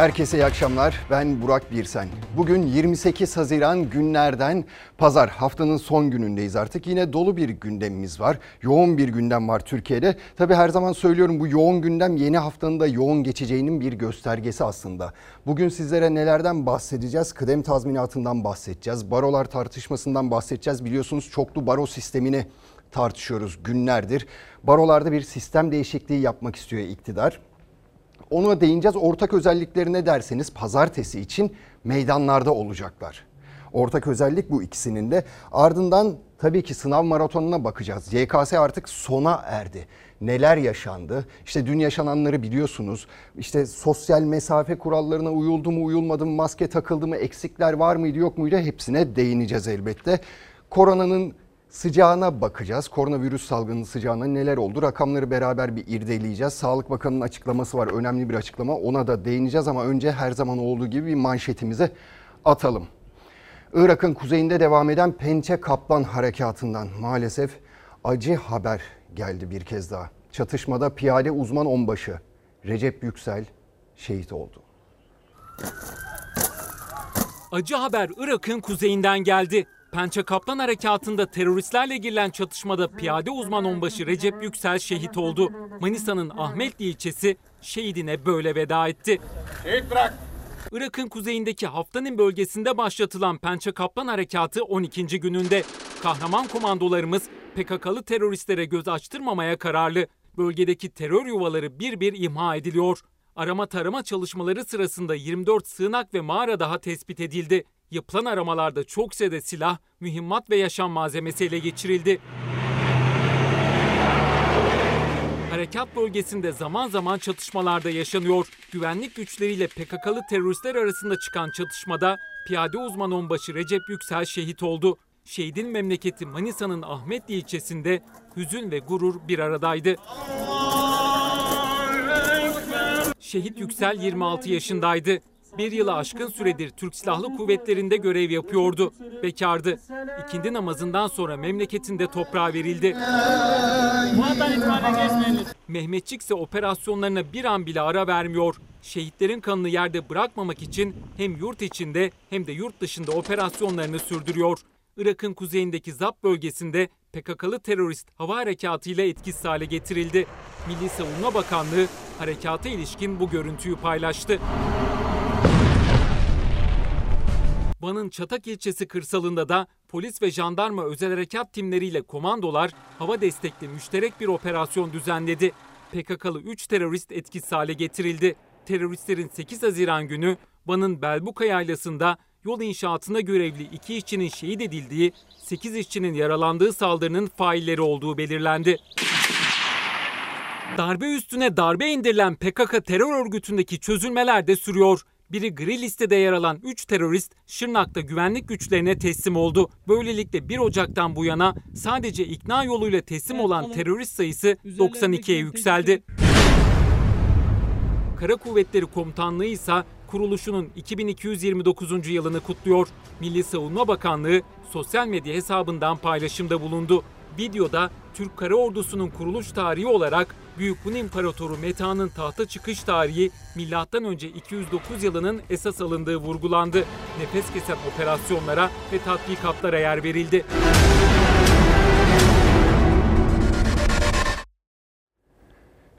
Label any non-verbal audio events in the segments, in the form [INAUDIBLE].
Herkese iyi akşamlar. Ben Burak Birsen. Bugün 28 Haziran günlerden pazar. Haftanın son günündeyiz artık. Yine dolu bir gündemimiz var. Yoğun bir gündem var Türkiye'de. Tabii her zaman söylüyorum bu yoğun gündem yeni haftanın da yoğun geçeceğinin bir göstergesi aslında. Bugün sizlere nelerden bahsedeceğiz? Kıdem tazminatından bahsedeceğiz. Barolar tartışmasından bahsedeceğiz. Biliyorsunuz çoklu baro sistemini tartışıyoruz günlerdir. Barolarda bir sistem değişikliği yapmak istiyor iktidar. Ona değineceğiz. Ortak özelliklerine derseniz pazartesi için meydanlarda olacaklar. Ortak özellik bu ikisinin de. Ardından tabii ki sınav maratonuna bakacağız. YKS artık sona erdi. Neler yaşandı? İşte dün yaşananları biliyorsunuz. İşte sosyal mesafe kurallarına uyuldu mu, uyulmadı mı, maske takıldı mı, eksikler var mıydı, yok muydu? Hepsine değineceğiz elbette. Koronanın sıcağına bakacağız. Koronavirüs salgının sıcağına neler oldu? Rakamları beraber bir irdeleyeceğiz. Sağlık Bakanı'nın açıklaması var. Önemli bir açıklama. Ona da değineceğiz ama önce her zaman olduğu gibi bir manşetimize atalım. Irak'ın kuzeyinde devam eden Pençe Kaplan harekatından maalesef acı haber geldi bir kez daha. Çatışmada piyade uzman onbaşı Recep Yüksel şehit oldu. Acı haber Irak'ın kuzeyinden geldi. Pençe Kaplan Harekatı'nda teröristlerle girilen çatışmada piyade uzman onbaşı Recep Yüksel şehit oldu. Manisa'nın Ahmetli ilçesi şehidine böyle veda etti. Şehit bırak! Irak'ın kuzeyindeki Haftanin bölgesinde başlatılan Pençe Kaplan Harekatı 12. gününde. Kahraman komandolarımız PKK'lı teröristlere göz açtırmamaya kararlı. Bölgedeki terör yuvaları bir bir imha ediliyor. Arama tarama çalışmaları sırasında 24 sığınak ve mağara daha tespit edildi. Yapılan aramalarda çok sayıda silah, mühimmat ve yaşam malzemesi ele geçirildi. Harekat bölgesinde zaman zaman çatışmalarda yaşanıyor. Güvenlik güçleriyle PKK'lı teröristler arasında çıkan çatışmada piyade uzman onbaşı Recep Yüksel şehit oldu. Şehidin memleketi Manisa'nın Ahmetli ilçesinde hüzün ve gurur bir aradaydı. Şehit Yüksel 26 yaşındaydı. Bir yılı aşkın süredir Türk Silahlı Kuvvetleri'nde görev yapıyordu. Bekardı. İkindi namazından sonra memleketinde toprağa verildi. Mehmetçik ise operasyonlarına bir an bile ara vermiyor. Şehitlerin kanını yerde bırakmamak için hem yurt içinde hem de yurt dışında operasyonlarını sürdürüyor. Irak'ın kuzeyindeki ZAP bölgesinde PKK'lı terörist hava harekatıyla etkisiz hale getirildi. Milli Savunma Bakanlığı harekata ilişkin bu görüntüyü paylaştı. Van'ın Çatak ilçesi kırsalında da polis ve jandarma özel harekat timleriyle komandolar hava destekli müşterek bir operasyon düzenledi. PKK'lı 3 terörist etkisiz hale getirildi. Teröristlerin 8 Haziran günü Van'ın Belbuka yaylasında yol inşaatına görevli 2 işçinin şehit edildiği, 8 işçinin yaralandığı saldırının failleri olduğu belirlendi. Darbe üstüne darbe indirilen PKK terör örgütündeki çözülmeler de sürüyor. Biri gri listede yer alan 3 terörist Şırnak'ta güvenlik güçlerine teslim oldu. Böylelikle 1 Ocak'tan bu yana sadece ikna yoluyla teslim olan terörist sayısı 92'ye yükseldi. Kara Kuvvetleri Komutanlığı ise kuruluşunun 2229. yılını kutluyor. Milli Savunma Bakanlığı sosyal medya hesabından paylaşımda bulundu. Videoda Türk Kara Ordusu'nun kuruluş tarihi olarak Büyük Hun İmparatoru Meta'nın tahta çıkış tarihi M.Ö. 209 yılının esas alındığı vurgulandı. Nefes kesen operasyonlara ve tatbikatlara yer verildi.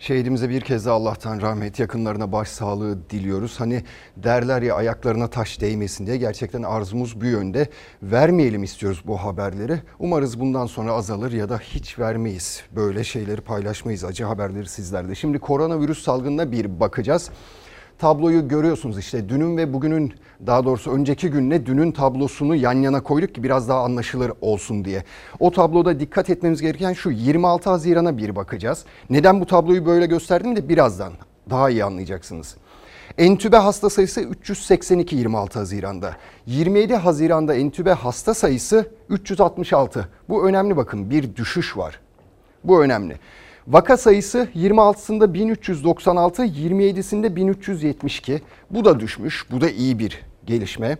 Şehidimize bir kez daha Allah'tan rahmet, yakınlarına başsağlığı diliyoruz. Hani derler ya ayaklarına taş değmesin diye gerçekten arzumuz bu yönde. Vermeyelim istiyoruz bu haberleri. Umarız bundan sonra azalır ya da hiç vermeyiz. Böyle şeyleri paylaşmayız, acı haberleri sizlerde. Şimdi koronavirüs salgınına bir bakacağız tabloyu görüyorsunuz işte dünün ve bugünün daha doğrusu önceki günle dünün tablosunu yan yana koyduk ki biraz daha anlaşılır olsun diye. O tabloda dikkat etmemiz gereken şu 26 Haziran'a bir bakacağız. Neden bu tabloyu böyle gösterdim de birazdan daha iyi anlayacaksınız. Entübe hasta sayısı 382 26 Haziran'da. 27 Haziran'da entübe hasta sayısı 366. Bu önemli bakın bir düşüş var. Bu önemli. Vaka sayısı 26'sında 1396, 27'sinde 1372. Bu da düşmüş. Bu da iyi bir gelişme.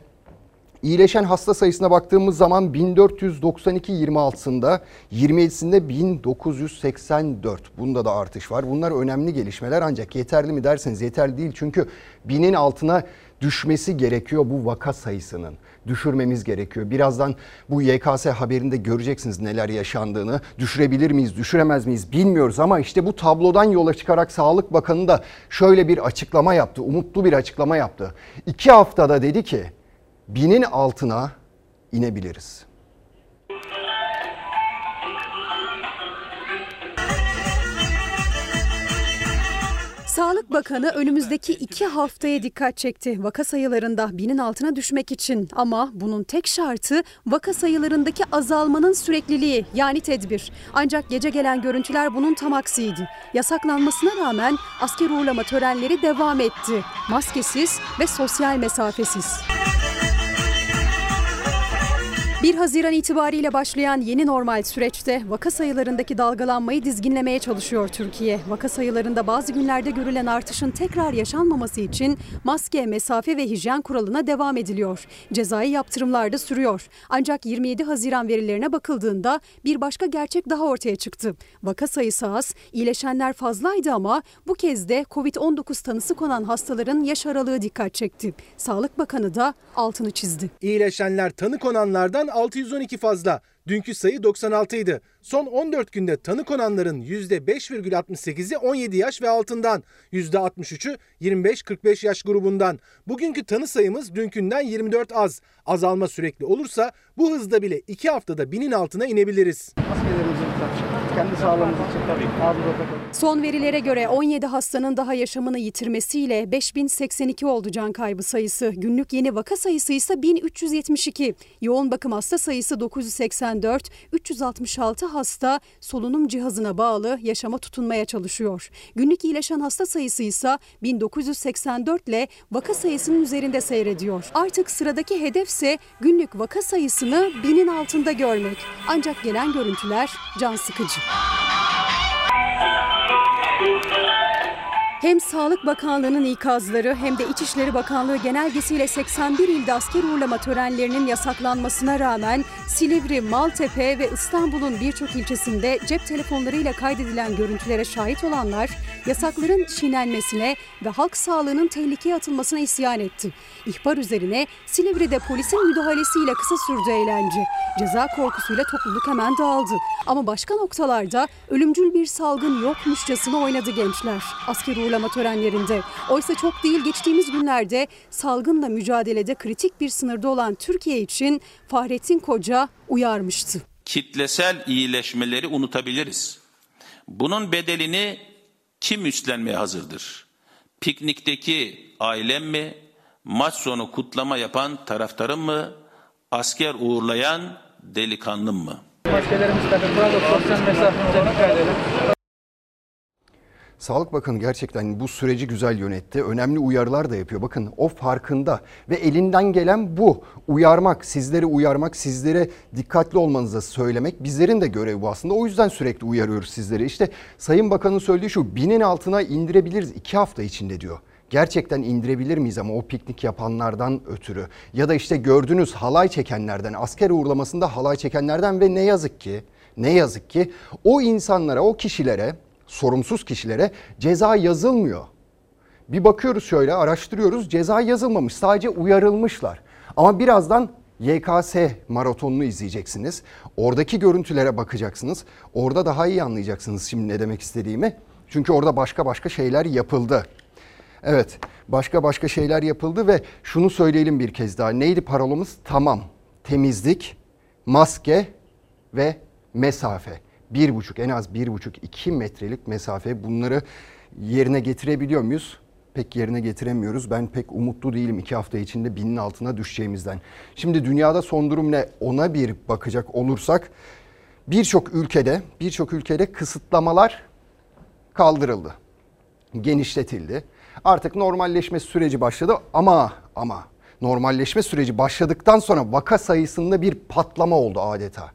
İyileşen hasta sayısına baktığımız zaman 1492 26'sında 27'sinde 1984. Bunda da artış var. Bunlar önemli gelişmeler ancak yeterli mi derseniz yeterli değil. Çünkü binin altına düşmesi gerekiyor bu vaka sayısının. Düşürmemiz gerekiyor. Birazdan bu YKS haberinde göreceksiniz neler yaşandığını. Düşürebilir miyiz, düşüremez miyiz bilmiyoruz ama işte bu tablodan yola çıkarak Sağlık Bakanı da şöyle bir açıklama yaptı. Umutlu bir açıklama yaptı. İki haftada dedi ki binin altına inebiliriz. Sağlık Bakanı önümüzdeki iki haftaya dikkat çekti. Vaka sayılarında binin altına düşmek için ama bunun tek şartı vaka sayılarındaki azalmanın sürekliliği yani tedbir. Ancak gece gelen görüntüler bunun tam aksiydi. Yasaklanmasına rağmen asker uğurlama törenleri devam etti. Maskesiz ve sosyal mesafesiz. 1 Haziran itibariyle başlayan yeni normal süreçte vaka sayılarındaki dalgalanmayı dizginlemeye çalışıyor Türkiye. Vaka sayılarında bazı günlerde görülen artışın tekrar yaşanmaması için maske, mesafe ve hijyen kuralına devam ediliyor. Cezai yaptırımlar da sürüyor. Ancak 27 Haziran verilerine bakıldığında bir başka gerçek daha ortaya çıktı. Vaka sayısı az, iyileşenler fazlaydı ama bu kez de Covid-19 tanısı konan hastaların yaş aralığı dikkat çekti. Sağlık Bakanı da altını çizdi. İyileşenler tanı konanlardan 612 fazla. Dünkü sayı 96 idi. Son 14 günde tanı konanların %5,68'i 17 yaş ve altından, %63'ü 25-45 yaş grubundan. Bugünkü tanı sayımız dünkünden 24 az. Azalma sürekli olursa bu hızda bile 2 haftada binin altına inebiliriz. Maskelerimizi kendi sağlığımız için tabii Son verilere göre 17 hastanın daha yaşamını yitirmesiyle 5082 oldu can kaybı sayısı. Günlük yeni vaka sayısı ise 1372. Yoğun bakım hasta sayısı 984. 366 hasta solunum cihazına bağlı yaşama tutunmaya çalışıyor. Günlük iyileşen hasta sayısı ise 1984 ile vaka sayısının üzerinde seyrediyor. Artık sıradaki hedefse günlük vaka sayısını binin altında görmek. Ancak gelen görüntüler can sıkıcı. Thank Hem Sağlık Bakanlığı'nın ikazları hem de İçişleri Bakanlığı genelgesiyle 81 ilde asker uğurlama törenlerinin yasaklanmasına rağmen Silivri, Maltepe ve İstanbul'un birçok ilçesinde cep telefonlarıyla kaydedilen görüntülere şahit olanlar yasakların çiğnenmesine ve halk sağlığının tehlikeye atılmasına isyan etti. İhbar üzerine Silivri'de polisin müdahalesiyle kısa sürdü eğlence. Ceza korkusuyla topluluk hemen dağıldı. Ama başka noktalarda ölümcül bir salgın yokmuşçasına oynadı gençler. Asker uğurlama törenlerinde. Oysa çok değil geçtiğimiz günlerde salgınla mücadelede kritik bir sınırda olan Türkiye için Fahrettin Koca uyarmıştı. Kitlesel iyileşmeleri unutabiliriz. Bunun bedelini kim üstlenmeye hazırdır? Piknikteki ailem mi? Maç sonu kutlama yapan taraftarım mı? Asker uğurlayan delikanlım mı? Maskelerimizi takıp sosyal mesafemize dikkat edelim. Sağlık Bakanı gerçekten bu süreci güzel yönetti. Önemli uyarılar da yapıyor. Bakın o farkında ve elinden gelen bu. Uyarmak, sizleri uyarmak, sizlere dikkatli olmanızı söylemek bizlerin de görevi bu aslında. O yüzden sürekli uyarıyoruz sizleri. İşte Sayın Bakan'ın söylediği şu binin altına indirebiliriz iki hafta içinde diyor gerçekten indirebilir miyiz ama o piknik yapanlardan ötürü ya da işte gördüğünüz halay çekenlerden asker uğurlamasında halay çekenlerden ve ne yazık ki ne yazık ki o insanlara o kişilere sorumsuz kişilere ceza yazılmıyor. Bir bakıyoruz şöyle araştırıyoruz ceza yazılmamış sadece uyarılmışlar. Ama birazdan YKS maratonunu izleyeceksiniz. Oradaki görüntülere bakacaksınız. Orada daha iyi anlayacaksınız şimdi ne demek istediğimi. Çünkü orada başka başka şeyler yapıldı. Evet başka başka şeyler yapıldı ve şunu söyleyelim bir kez daha. Neydi parolamız? Tamam. Temizlik, maske ve mesafe bir buçuk en az bir buçuk iki metrelik mesafe bunları yerine getirebiliyor muyuz? Pek yerine getiremiyoruz. Ben pek umutlu değilim iki hafta içinde binin altına düşeceğimizden. Şimdi dünyada son durum ne? Ona bir bakacak olursak birçok ülkede birçok ülkede kısıtlamalar kaldırıldı. Genişletildi. Artık normalleşme süreci başladı ama ama normalleşme süreci başladıktan sonra vaka sayısında bir patlama oldu adeta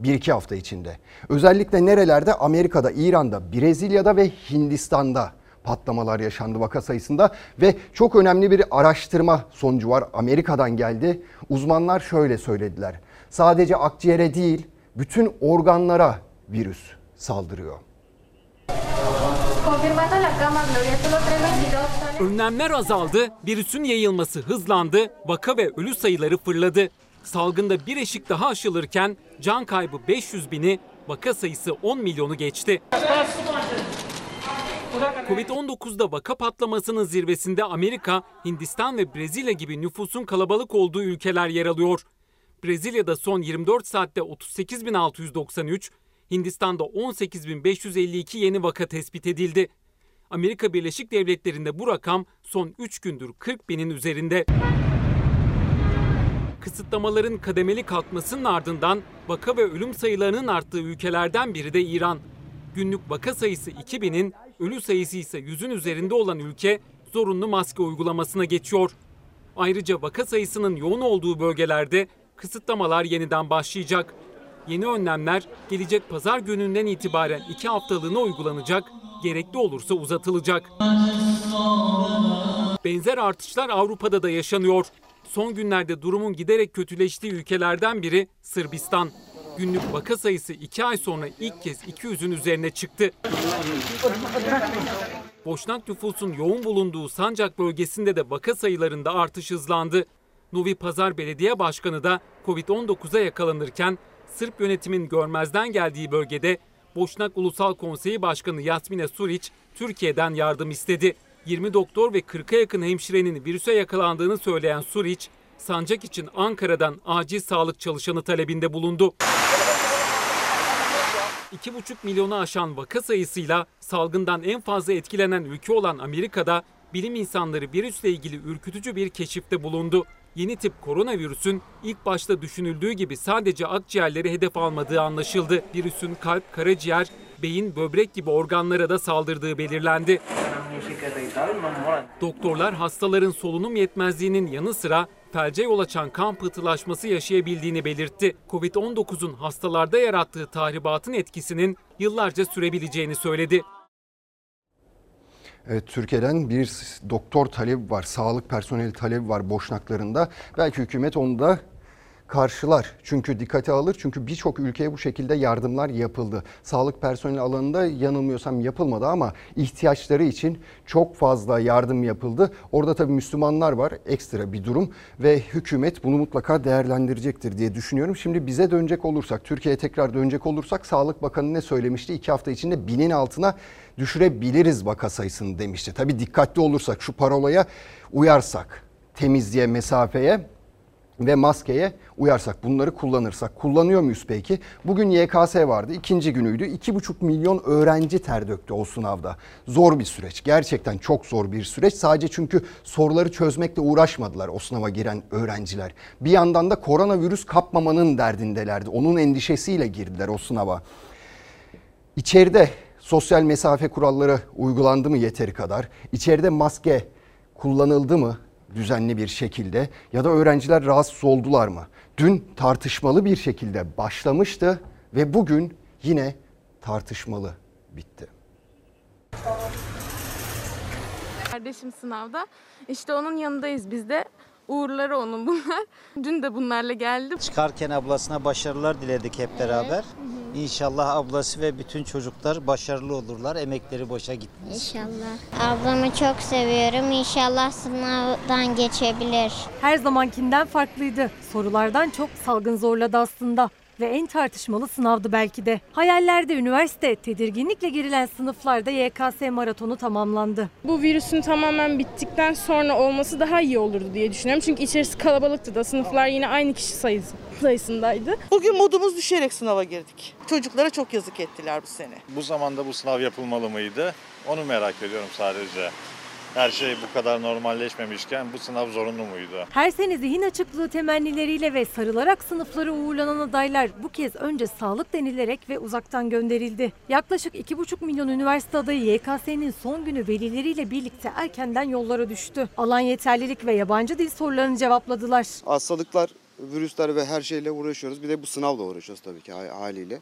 bir iki hafta içinde. Özellikle nerelerde? Amerika'da, İran'da, Brezilya'da ve Hindistan'da patlamalar yaşandı vaka sayısında ve çok önemli bir araştırma sonucu var. Amerika'dan geldi. Uzmanlar şöyle söylediler. Sadece akciğere değil bütün organlara virüs saldırıyor. Confirmando la cama, Gloria, solo 322 sale. Önlemler azaldı, virüsün yayılması hızlandı, vaka ve ölü sayıları fırladı. Salgında bir eşik daha aşılırken can kaybı 500 bini, vaka sayısı 10 milyonu geçti. Covid-19'da vaka patlamasının zirvesinde Amerika, Hindistan ve Brezilya gibi nüfusun kalabalık olduğu ülkeler yer alıyor. Brezilya'da son 24 saatte 38.693, Hindistan'da 18.552 yeni vaka tespit edildi. Amerika Birleşik Devletleri'nde bu rakam son 3 gündür 40 binin üzerinde. Kısıtlamaların kademeli kalkmasının ardından vaka ve ölüm sayılarının arttığı ülkelerden biri de İran. Günlük vaka sayısı 2000'in, ölü sayısı ise 100'ün üzerinde olan ülke zorunlu maske uygulamasına geçiyor. Ayrıca vaka sayısının yoğun olduğu bölgelerde kısıtlamalar yeniden başlayacak. Yeni önlemler gelecek pazar gününden itibaren 2 haftalığına uygulanacak, gerekli olursa uzatılacak. Benzer artışlar Avrupa'da da yaşanıyor. Son günlerde durumun giderek kötüleştiği ülkelerden biri Sırbistan. Günlük vaka sayısı 2 ay sonra ilk kez 200'ün üzerine çıktı. Boşnak nüfusun yoğun bulunduğu Sancak bölgesinde de vaka sayılarında artış hızlandı. Novi Pazar Belediye Başkanı da Covid-19'a yakalanırken Sırp yönetimin görmezden geldiği bölgede Boşnak Ulusal Konseyi Başkanı Yasmine Suriç Türkiye'den yardım istedi. 20 doktor ve 40'a yakın hemşirenin virüse yakalandığını söyleyen Suriç, sancak için Ankara'dan acil sağlık çalışanı talebinde bulundu. 2,5 milyonu aşan vaka sayısıyla salgından en fazla etkilenen ülke olan Amerika'da bilim insanları virüsle ilgili ürkütücü bir keşifte bulundu. Yeni tip koronavirüsün ilk başta düşünüldüğü gibi sadece akciğerleri hedef almadığı anlaşıldı. Virüsün kalp, karaciğer, beyin, böbrek gibi organlara da saldırdığı belirlendi. Doktorlar hastaların solunum yetmezliğinin yanı sıra felce yol açan kan pıhtılaşması yaşayabildiğini belirtti. Covid-19'un hastalarda yarattığı tahribatın etkisinin yıllarca sürebileceğini söyledi. Türkiye'den bir doktor talebi var, sağlık personeli talebi var boşnaklarında. Belki hükümet onu da karşılar. Çünkü dikkate alır. Çünkü birçok ülkeye bu şekilde yardımlar yapıldı. Sağlık personeli alanında yanılmıyorsam yapılmadı ama ihtiyaçları için çok fazla yardım yapıldı. Orada tabii Müslümanlar var. Ekstra bir durum ve hükümet bunu mutlaka değerlendirecektir diye düşünüyorum. Şimdi bize dönecek olursak, Türkiye'ye tekrar dönecek olursak Sağlık Bakanı ne söylemişti? İki hafta içinde binin altına düşürebiliriz vaka sayısını demişti. Tabii dikkatli olursak şu parolaya uyarsak temizliğe, mesafeye ve maskeye uyarsak bunları kullanırsak kullanıyor muyuz peki? Bugün YKS vardı ikinci günüydü 2,5 milyon öğrenci ter döktü o sınavda. Zor bir süreç gerçekten çok zor bir süreç sadece çünkü soruları çözmekle uğraşmadılar o sınava giren öğrenciler. Bir yandan da koronavirüs kapmamanın derdindelerdi onun endişesiyle girdiler o sınava. İçeride sosyal mesafe kuralları uygulandı mı yeteri kadar? İçeride maske kullanıldı mı? Düzenli bir şekilde ya da öğrenciler rahatsız oldular mı? Dün tartışmalı bir şekilde başlamıştı ve bugün yine tartışmalı bitti. Kardeşim sınavda. İşte onun yanındayız biz de. Uğurları onun bunlar. [LAUGHS] Dün de bunlarla geldim. Çıkarken ablasına başarılar diledik hep beraber. İnşallah ablası ve bütün çocuklar başarılı olurlar. Emekleri boşa gitmez. İnşallah. Ablamı çok seviyorum. İnşallah sınavdan geçebilir. Her zamankinden farklıydı. Sorulardan çok salgın zorladı aslında. Ve en tartışmalı sınavdı belki de. Hayallerde üniversite, tedirginlikle girilen sınıflarda YKS maratonu tamamlandı. Bu virüsün tamamen bittikten sonra olması daha iyi olurdu diye düşünüyorum. Çünkü içerisi kalabalıktı da sınıflar yine aynı kişi sayısı sayısındaydı. Bugün modumuz düşerek sınava girdik. Çocuklara çok yazık ettiler bu sene. Bu zamanda bu sınav yapılmalı mıydı? Onu merak ediyorum sadece. Her şey bu kadar normalleşmemişken bu sınav zorunlu muydu? Her sene zihin açıklığı temennileriyle ve sarılarak sınıflara uğurlanan adaylar bu kez önce sağlık denilerek ve uzaktan gönderildi. Yaklaşık 2,5 milyon üniversite adayı YKS'nin son günü velileriyle birlikte erkenden yollara düştü. Alan yeterlilik ve yabancı dil sorularını cevapladılar. Hastalıklar, virüsler ve her şeyle uğraşıyoruz. Bir de bu sınavla uğraşıyoruz tabii ki haliyle.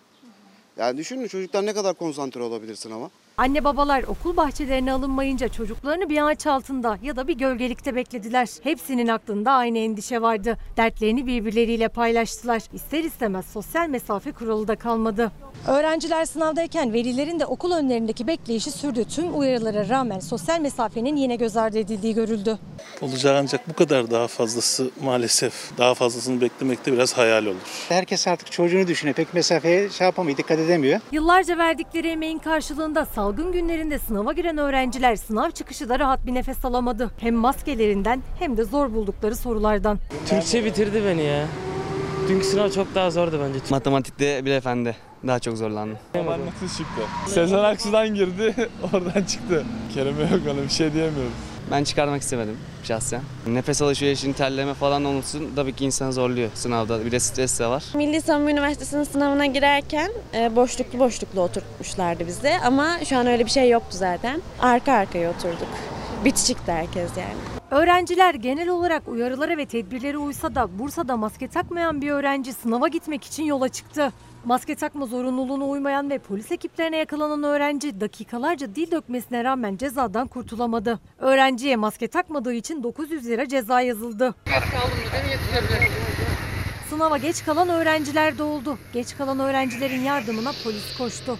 Yani düşünün çocuklar ne kadar konsantre olabilir sınava. Anne babalar okul bahçelerine alınmayınca çocuklarını bir ağaç altında ya da bir gölgelikte beklediler. Hepsinin aklında aynı endişe vardı. Dertlerini birbirleriyle paylaştılar. İster istemez sosyal mesafe kuralı da kalmadı. Öğrenciler sınavdayken velilerin de okul önlerindeki bekleyişi sürdü. Tüm uyarılara rağmen sosyal mesafenin yine göz ardı edildiği görüldü. Olacak ancak bu kadar daha fazlası maalesef daha fazlasını beklemekte biraz hayal olur. Herkes artık çocuğunu düşünüyor. Pek mesafeye şey yapamıyor, dikkat edemiyor. Yıllarca verdikleri emeğin karşılığında salgın günlerinde sınava giren öğrenciler sınav çıkışı da rahat bir nefes alamadı. Hem maskelerinden hem de zor buldukları sorulardan. Türkçe bitirdi beni ya. Dünkü sınav çok daha zordu bence. Matematikte bir efendi. Daha çok zorlandım. Nasıl çıktı? Sezen Aksu'dan girdi, [LAUGHS] oradan çıktı. Kelime yok ona bir şey diyemiyorum. Ben çıkarmak istemedim şahsen. Nefes alışverişin terleme falan olursun tabii ki insanı zorluyor sınavda. Bir de stres de var. Milli Savunma Üniversitesi'nin sınavına girerken e, boşluklu boşluklu oturtmuşlardı bizi ama şu an öyle bir şey yoktu zaten. Arka arkaya oturduk. Bitişikti herkes yani. Öğrenciler genel olarak uyarılara ve tedbirlere uysa da Bursa'da maske takmayan bir öğrenci sınava gitmek için yola çıktı. Maske takma zorunluluğuna uymayan ve polis ekiplerine yakalanan öğrenci dakikalarca dil dökmesine rağmen cezadan kurtulamadı. Öğrenciye maske takmadığı için 900 lira ceza yazıldı. Sınava geç kalan öğrenciler de oldu. Geç kalan öğrencilerin yardımına polis koştu.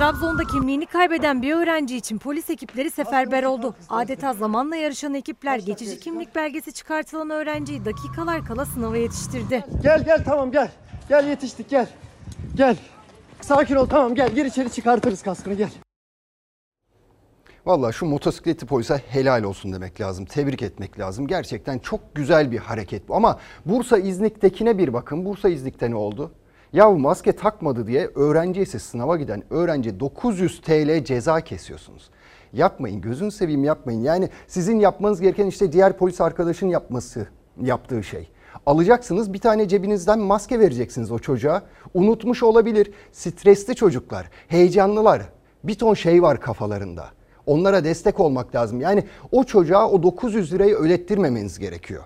Trabzon'da kimliğini kaybeden bir öğrenci için polis ekipleri seferber oldu. Adeta zamanla yarışan ekipler geçici kimlik belgesi çıkartılan öğrenciyi dakikalar kala sınava yetiştirdi. Gel gel tamam gel. Gel yetiştik gel. Gel. Sakin ol tamam gel gir içeri çıkartırız kaskını gel. Valla şu motosikletli polise helal olsun demek lazım. Tebrik etmek lazım. Gerçekten çok güzel bir hareket bu. Ama Bursa İznik'tekine bir bakın. Bursa İznik'te ne oldu? Ya maske takmadı diye öğrenci ise sınava giden öğrenci 900 TL ceza kesiyorsunuz. Yapmayın gözünü seveyim yapmayın. Yani sizin yapmanız gereken işte diğer polis arkadaşın yapması yaptığı şey. Alacaksınız bir tane cebinizden maske vereceksiniz o çocuğa. Unutmuş olabilir. Stresli çocuklar, heyecanlılar. Bir ton şey var kafalarında. Onlara destek olmak lazım. Yani o çocuğa o 900 lirayı ödettirmemeniz gerekiyor.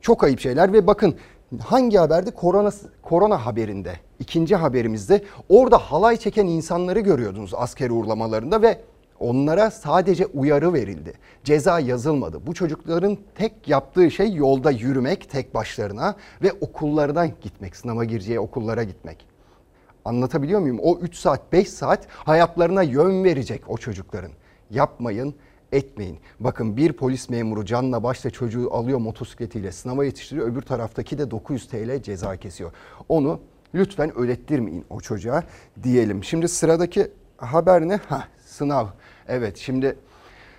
Çok ayıp şeyler ve bakın hangi haberde korona korona haberinde ikinci haberimizde orada halay çeken insanları görüyordunuz asker uğurlamalarında ve onlara sadece uyarı verildi. Ceza yazılmadı. Bu çocukların tek yaptığı şey yolda yürümek tek başlarına ve okullardan gitmek, sınava gireceği okullara gitmek. Anlatabiliyor muyum? O 3 saat, 5 saat hayatlarına yön verecek o çocukların. Yapmayın, etmeyin. Bakın bir polis memuru canla başla çocuğu alıyor motosikletiyle sınava yetiştiriyor. Öbür taraftaki de 900 TL ceza kesiyor. Onu lütfen öğrettirmeyin o çocuğa diyelim. Şimdi sıradaki haber ne? Ha, sınav. Evet şimdi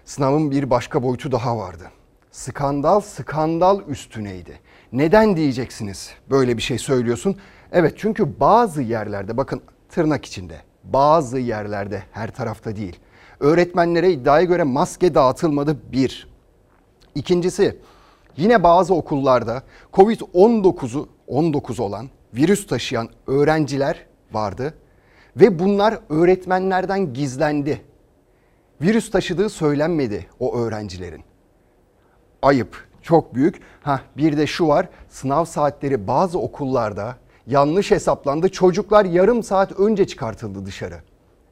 sınavın bir başka boyutu daha vardı. Skandal skandal üstüneydi. Neden diyeceksiniz böyle bir şey söylüyorsun? Evet çünkü bazı yerlerde bakın tırnak içinde bazı yerlerde her tarafta değil. Öğretmenlere iddiaya göre maske dağıtılmadı bir. İkincisi yine bazı okullarda Covid-19'u 19 olan virüs taşıyan öğrenciler vardı ve bunlar öğretmenlerden gizlendi. Virüs taşıdığı söylenmedi o öğrencilerin. Ayıp, çok büyük. Ha bir de şu var. Sınav saatleri bazı okullarda yanlış hesaplandı. Çocuklar yarım saat önce çıkartıldı dışarı.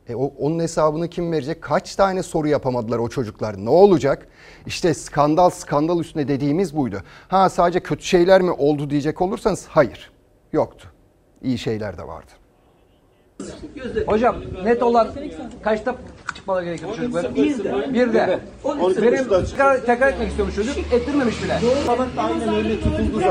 E o, onun hesabını kim verecek? Kaç tane soru yapamadılar o çocuklar? Ne olacak? İşte skandal skandal üstüne dediğimiz buydu. Ha sadece kötü şeyler mi oldu diyecek olursanız hayır. Yoktu. İyi şeyler de vardı. Hocam net olan kaçta çıkmaları gerekiyor çocukların? Bir de. Bir de. Benim tekrar, tekrar etmek istiyormuş çocuk. Ettirmemiş bile. Aynen öyle tutuldu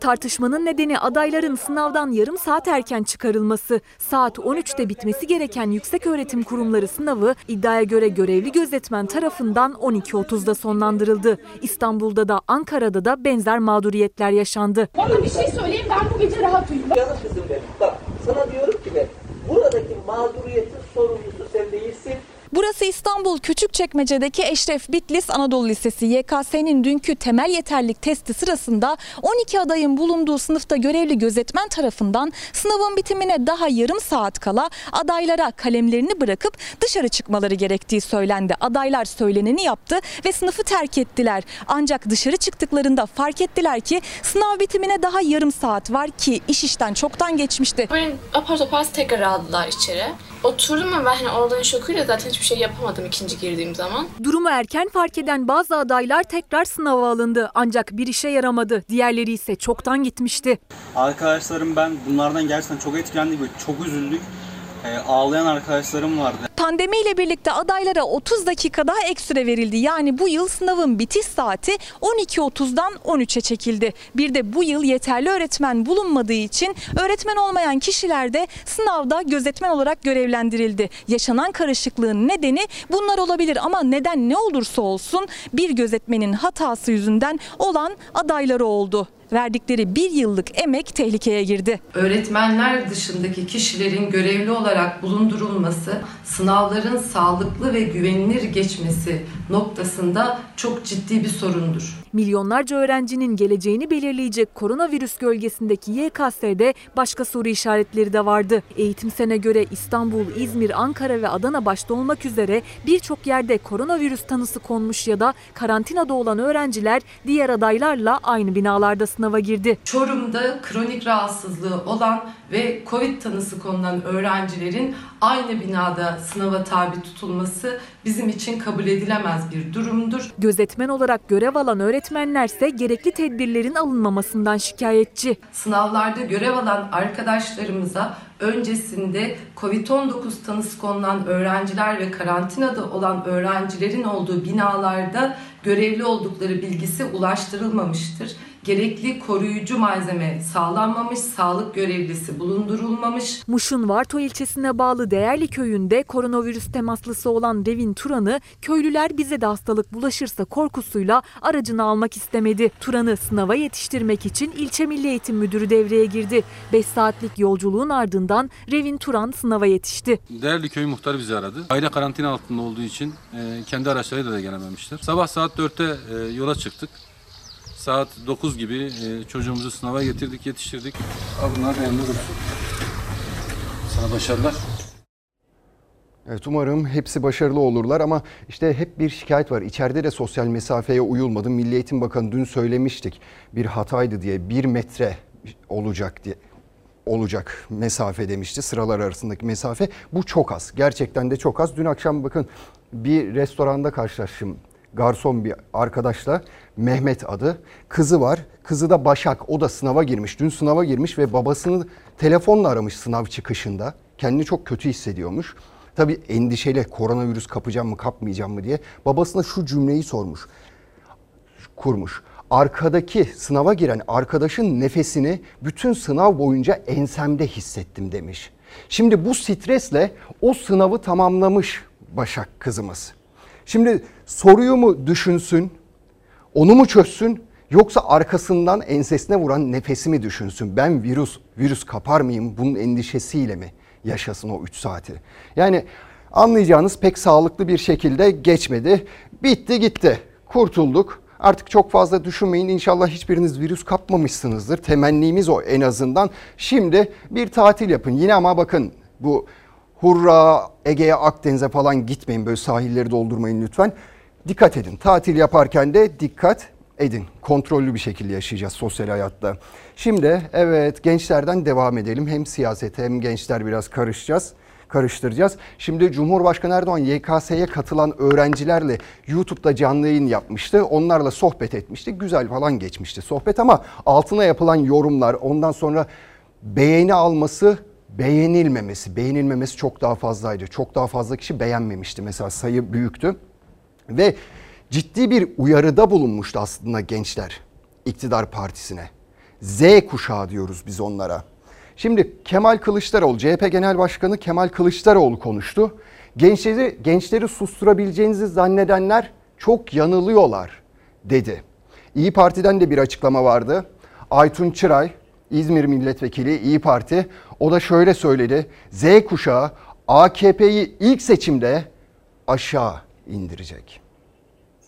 Tartışmanın nedeni adayların sınavdan yarım saat erken çıkarılması. Saat 13'te bitmesi gereken yükseköğretim kurumları sınavı iddiaya göre görevli gözetmen tarafından 12.30'da sonlandırıldı. İstanbul'da da Ankara'da da benzer mağduriyetler yaşandı. Bana bir şey söyleyeyim ben bu gece rahat uyuyayım. Canım kızım benim. Sana diyorum ki ben buradaki değilsin. Burası İstanbul Küçükçekmece'deki Eşref Bitlis Anadolu Lisesi. YKS'nin dünkü temel yeterlik testi sırasında 12 adayın bulunduğu sınıfta görevli gözetmen tarafından sınavın bitimine daha yarım saat kala adaylara kalemlerini bırakıp dışarı çıkmaları gerektiği söylendi. Adaylar söyleneni yaptı ve sınıfı terk ettiler. Ancak dışarı çıktıklarında fark ettiler ki sınav bitimine daha yarım saat var ki iş işten çoktan geçmişti. Beni apar topar tekrar aldılar içeri. Oturdum ben hani oradan şokuyla zaten hiçbir şey yapamadım ikinci girdiğim zaman. Durumu erken fark eden bazı adaylar tekrar sınava alındı. Ancak bir işe yaramadı. Diğerleri ise çoktan gitmişti. Arkadaşlarım ben bunlardan gerçekten çok etkilendik ve çok üzüldük. Ee, ağlayan arkadaşlarım vardı. Pandemiyle birlikte adaylara 30 dakika daha ek süre verildi. Yani bu yıl sınavın bitiş saati 12.30'dan 13'e çekildi. Bir de bu yıl yeterli öğretmen bulunmadığı için öğretmen olmayan kişiler de sınavda gözetmen olarak görevlendirildi. Yaşanan karışıklığın nedeni bunlar olabilir ama neden ne olursa olsun bir gözetmenin hatası yüzünden olan adayları oldu. Verdikleri bir yıllık emek tehlikeye girdi. Öğretmenler dışındaki kişilerin görevli olarak bulundurulması, sınavların sağlıklı ve güvenilir geçmesi noktasında çok ciddi bir sorundur. Milyonlarca öğrencinin geleceğini belirleyecek koronavirüs gölgesindeki YKS'de başka soru işaretleri de vardı. Eğitim Sen'e göre İstanbul, İzmir, Ankara ve Adana başta olmak üzere birçok yerde koronavirüs tanısı konmuş ya da karantinada olan öğrenciler diğer adaylarla aynı binalarda sınava girdi. Çorum'da kronik rahatsızlığı olan ve Covid tanısı konulan öğrencilerin aynı binada sınava tabi tutulması bizim için kabul edilemez bir durumdur. Gözetmen olarak görev alan öğretmenlerse gerekli tedbirlerin alınmamasından şikayetçi. Sınavlarda görev alan arkadaşlarımıza öncesinde Covid-19 tanısı konulan öğrenciler ve karantinada olan öğrencilerin olduğu binalarda görevli oldukları bilgisi ulaştırılmamıştır. Gerekli koruyucu malzeme sağlanmamış, sağlık görevlisi bulundurulmamış. Muş'un Varto ilçesine bağlı Değerli köyünde koronavirüs temaslısı olan Devin Turan'ı köylüler bize de hastalık bulaşırsa korkusuyla aracını almak istemedi. Turan'ı sınava yetiştirmek için ilçe Milli Eğitim Müdürü devreye girdi. 5 saatlik yolculuğun ardından Revin Turan sınava yetişti. Değerli köy muhtarı bizi aradı. Aile karantina altında olduğu için e, kendi araçlarıyla da gelememiştir. Sabah saat 4'te e, yola çıktık. Saat 9 gibi e, çocuğumuzu sınava getirdik, yetiştirdik. Bunlar dursun. Sana başarılar. Evet umarım hepsi başarılı olurlar ama işte hep bir şikayet var. İçeride de sosyal mesafeye uyulmadı. Milli Eğitim Bakanı dün söylemiştik. Bir hataydı diye bir metre olacak diye olacak mesafe demişti. Sıralar arasındaki mesafe. Bu çok az. Gerçekten de çok az. Dün akşam bakın bir restoranda karşılaştım. Garson bir arkadaşla Mehmet adı. Kızı var. Kızı da Başak. O da sınava girmiş. Dün sınava girmiş ve babasını telefonla aramış sınav çıkışında. Kendini çok kötü hissediyormuş. Tabii endişeli koronavirüs kapacağım mı kapmayacağım mı diye babasına şu cümleyi sormuş. Kurmuş. Arkadaki sınava giren arkadaşın nefesini bütün sınav boyunca ensemde hissettim demiş. Şimdi bu stresle o sınavı tamamlamış Başak kızımız. Şimdi soruyu mu düşünsün, onu mu çözsün yoksa arkasından ensesine vuran nefesi mi düşünsün? Ben virüs, virüs kapar mıyım bunun endişesiyle mi yaşasın o 3 saati? Yani anlayacağınız pek sağlıklı bir şekilde geçmedi. Bitti gitti. Kurtulduk. Artık çok fazla düşünmeyin. İnşallah hiçbiriniz virüs kapmamışsınızdır. Temennimiz o en azından. Şimdi bir tatil yapın. Yine ama bakın bu Hurra, Ege'ye, Akdeniz'e falan gitmeyin. Böyle sahilleri doldurmayın lütfen. Dikkat edin. Tatil yaparken de dikkat edin. Kontrollü bir şekilde yaşayacağız sosyal hayatta. Şimdi evet gençlerden devam edelim. Hem siyasete hem gençler biraz karışacağız karıştıracağız. Şimdi Cumhurbaşkanı Erdoğan YKS'ye katılan öğrencilerle YouTube'da canlı yayın yapmıştı. Onlarla sohbet etmişti. Güzel falan geçmişti sohbet ama altına yapılan yorumlar ondan sonra beğeni alması beğenilmemesi, beğenilmemesi çok daha fazlaydı. Çok daha fazla kişi beğenmemişti mesela sayı büyüktü. Ve ciddi bir uyarıda bulunmuştu aslında gençler iktidar partisine. Z kuşağı diyoruz biz onlara. Şimdi Kemal Kılıçdaroğlu, CHP Genel Başkanı Kemal Kılıçdaroğlu konuştu. Gençleri, gençleri susturabileceğinizi zannedenler çok yanılıyorlar dedi. İyi Parti'den de bir açıklama vardı. Aytun Çıray, İzmir Milletvekili İyi Parti o da şöyle söyledi. Z kuşağı AKP'yi ilk seçimde aşağı indirecek.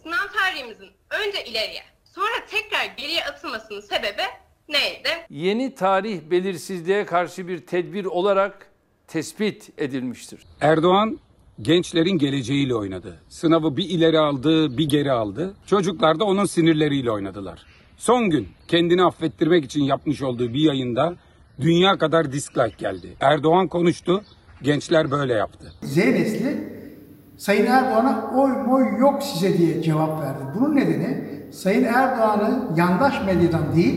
Sınav tarihimizin önce ileriye sonra tekrar geriye atılmasının sebebi neydi? Yeni tarih belirsizliğe karşı bir tedbir olarak tespit edilmiştir. Erdoğan gençlerin geleceğiyle oynadı. Sınavı bir ileri aldı, bir geri aldı. Çocuklar da onun sinirleriyle oynadılar. Son gün kendini affettirmek için yapmış olduğu bir yayında dünya kadar dislike geldi. Erdoğan konuştu, gençler böyle yaptı. Z nesli Sayın Erdoğan'a oy moy yok size diye cevap verdi. Bunun nedeni Sayın Erdoğan'ı yandaş medyadan değil,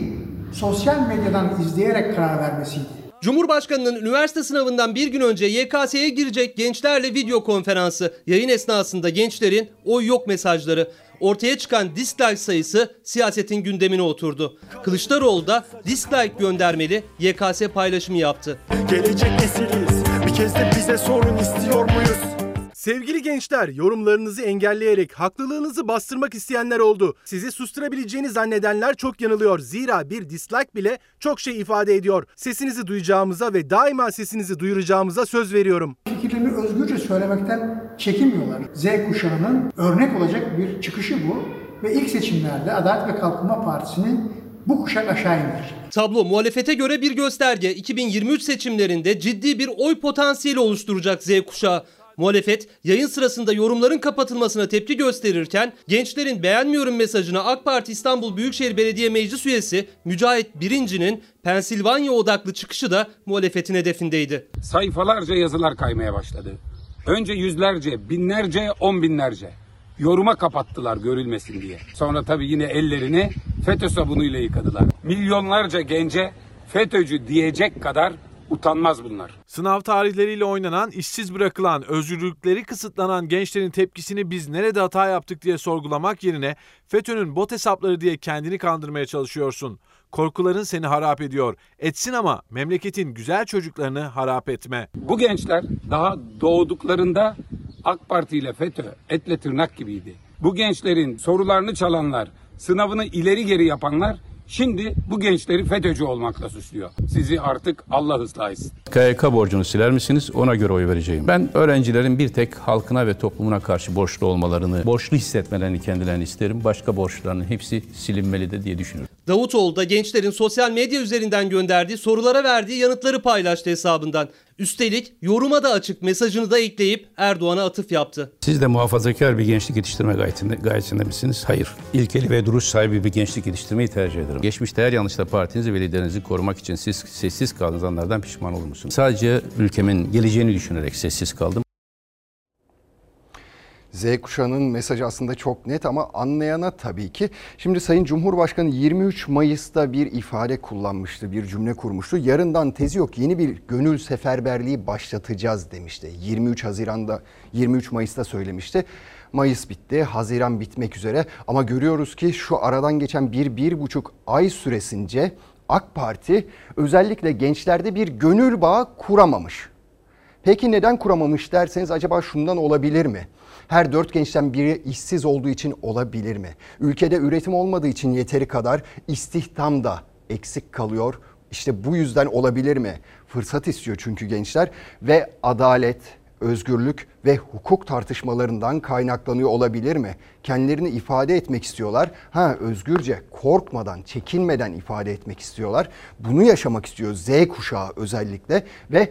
sosyal medyadan izleyerek karar vermesiydi. Cumhurbaşkanının üniversite sınavından bir gün önce YKS'ye girecek gençlerle video konferansı. Yayın esnasında gençlerin oy yok mesajları. Ortaya çıkan dislike sayısı siyasetin gündemine oturdu. Kılıçdaroğlu da dislike göndermeli YKS paylaşımı yaptı. Gelecek nesiliz. Bir kez de bize sorun istiyor muyuz? Sevgili gençler, yorumlarınızı engelleyerek haklılığınızı bastırmak isteyenler oldu. Sizi susturabileceğini zannedenler çok yanılıyor. Zira bir dislike bile çok şey ifade ediyor. Sesinizi duyacağımıza ve daima sesinizi duyuracağımıza söz veriyorum. Fikirlerini özgürce söylemekten çekinmiyorlar. Z kuşağının örnek olacak bir çıkışı bu. Ve ilk seçimlerde Adalet ve Kalkınma Partisi'nin bu kuşak aşağı indirecek. Tablo muhalefete göre bir gösterge. 2023 seçimlerinde ciddi bir oy potansiyeli oluşturacak Z kuşağı. Muhalefet yayın sırasında yorumların kapatılmasına tepki gösterirken gençlerin beğenmiyorum mesajına AK Parti İstanbul Büyükşehir Belediye Meclis üyesi Mücahit Birinci'nin Pensilvanya odaklı çıkışı da muhalefetin hedefindeydi. Sayfalarca yazılar kaymaya başladı. Önce yüzlerce, binlerce, on binlerce. Yoruma kapattılar görülmesin diye. Sonra tabii yine ellerini FETÖ sabunuyla yıkadılar. Milyonlarca gence FETÖ'cü diyecek kadar utanmaz bunlar. Sınav tarihleriyle oynanan, işsiz bırakılan, özgürlükleri kısıtlanan gençlerin tepkisini biz nerede hata yaptık diye sorgulamak yerine FETÖ'nün bot hesapları diye kendini kandırmaya çalışıyorsun. Korkuların seni harap ediyor. Etsin ama memleketin güzel çocuklarını harap etme. Bu gençler daha doğduklarında AK Parti ile FETÖ etle tırnak gibiydi. Bu gençlerin sorularını çalanlar, sınavını ileri geri yapanlar Şimdi bu gençleri FETÖ'cü olmakla suçluyor. Sizi artık Allah ıslah etsin. KYK borcunu siler misiniz? Ona göre oy vereceğim. Ben öğrencilerin bir tek halkına ve toplumuna karşı borçlu olmalarını, borçlu hissetmelerini kendilerini isterim. Başka borçlarının hepsi silinmeli de diye düşünüyorum. Davutoğlu da gençlerin sosyal medya üzerinden gönderdiği sorulara verdiği yanıtları paylaştı hesabından. Üstelik yoruma da açık mesajını da ekleyip Erdoğan'a atıf yaptı. Siz de muhafazakar bir gençlik yetiştirme gayetinde, gayesinde misiniz? Hayır. İlkeli ve duruş sahibi bir gençlik yetiştirmeyi tercih ederim. Geçmişte her yanlışta partinizi ve liderinizi korumak için siz sessiz kaldığınız anlardan pişman olur musunuz? Sadece ülkemin geleceğini düşünerek sessiz kaldım. Z kuşağının mesajı aslında çok net ama anlayana tabii ki. Şimdi Sayın Cumhurbaşkanı 23 Mayıs'ta bir ifade kullanmıştı, bir cümle kurmuştu. Yarından tezi yok yeni bir gönül seferberliği başlatacağız demişti. 23 Haziran'da 23 Mayıs'ta söylemişti. Mayıs bitti, Haziran bitmek üzere ama görüyoruz ki şu aradan geçen bir, bir buçuk ay süresince AK Parti özellikle gençlerde bir gönül bağı kuramamış. Peki neden kuramamış derseniz acaba şundan olabilir mi? Her dört gençten biri işsiz olduğu için olabilir mi? Ülkede üretim olmadığı için yeteri kadar istihdam da eksik kalıyor. İşte bu yüzden olabilir mi? Fırsat istiyor çünkü gençler ve adalet, özgürlük ve hukuk tartışmalarından kaynaklanıyor olabilir mi? Kendilerini ifade etmek istiyorlar. Ha özgürce, korkmadan, çekinmeden ifade etmek istiyorlar. Bunu yaşamak istiyor Z kuşağı özellikle ve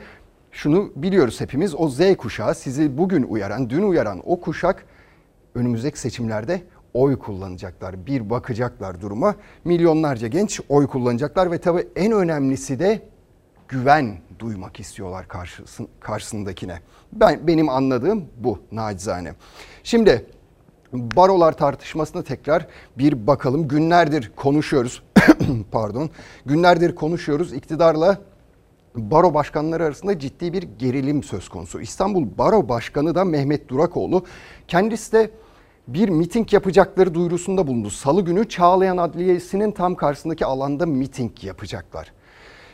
şunu biliyoruz hepimiz o Z kuşağı sizi bugün uyaran, dün uyaran o kuşak önümüzdeki seçimlerde oy kullanacaklar. Bir bakacaklar duruma. Milyonlarca genç oy kullanacaklar ve tabii en önemlisi de güven duymak istiyorlar karşısın, karşısındakine. Ben benim anladığım bu nacizane. Şimdi barolar tartışmasına tekrar bir bakalım. Günlerdir konuşuyoruz. [COUGHS] Pardon. Günlerdir konuşuyoruz. İktidarla baro başkanları arasında ciddi bir gerilim söz konusu. İstanbul Baro Başkanı da Mehmet Durakoğlu kendisi de bir miting yapacakları duyurusunda bulundu. Salı günü Çağlayan Adliyesi'nin tam karşısındaki alanda miting yapacaklar.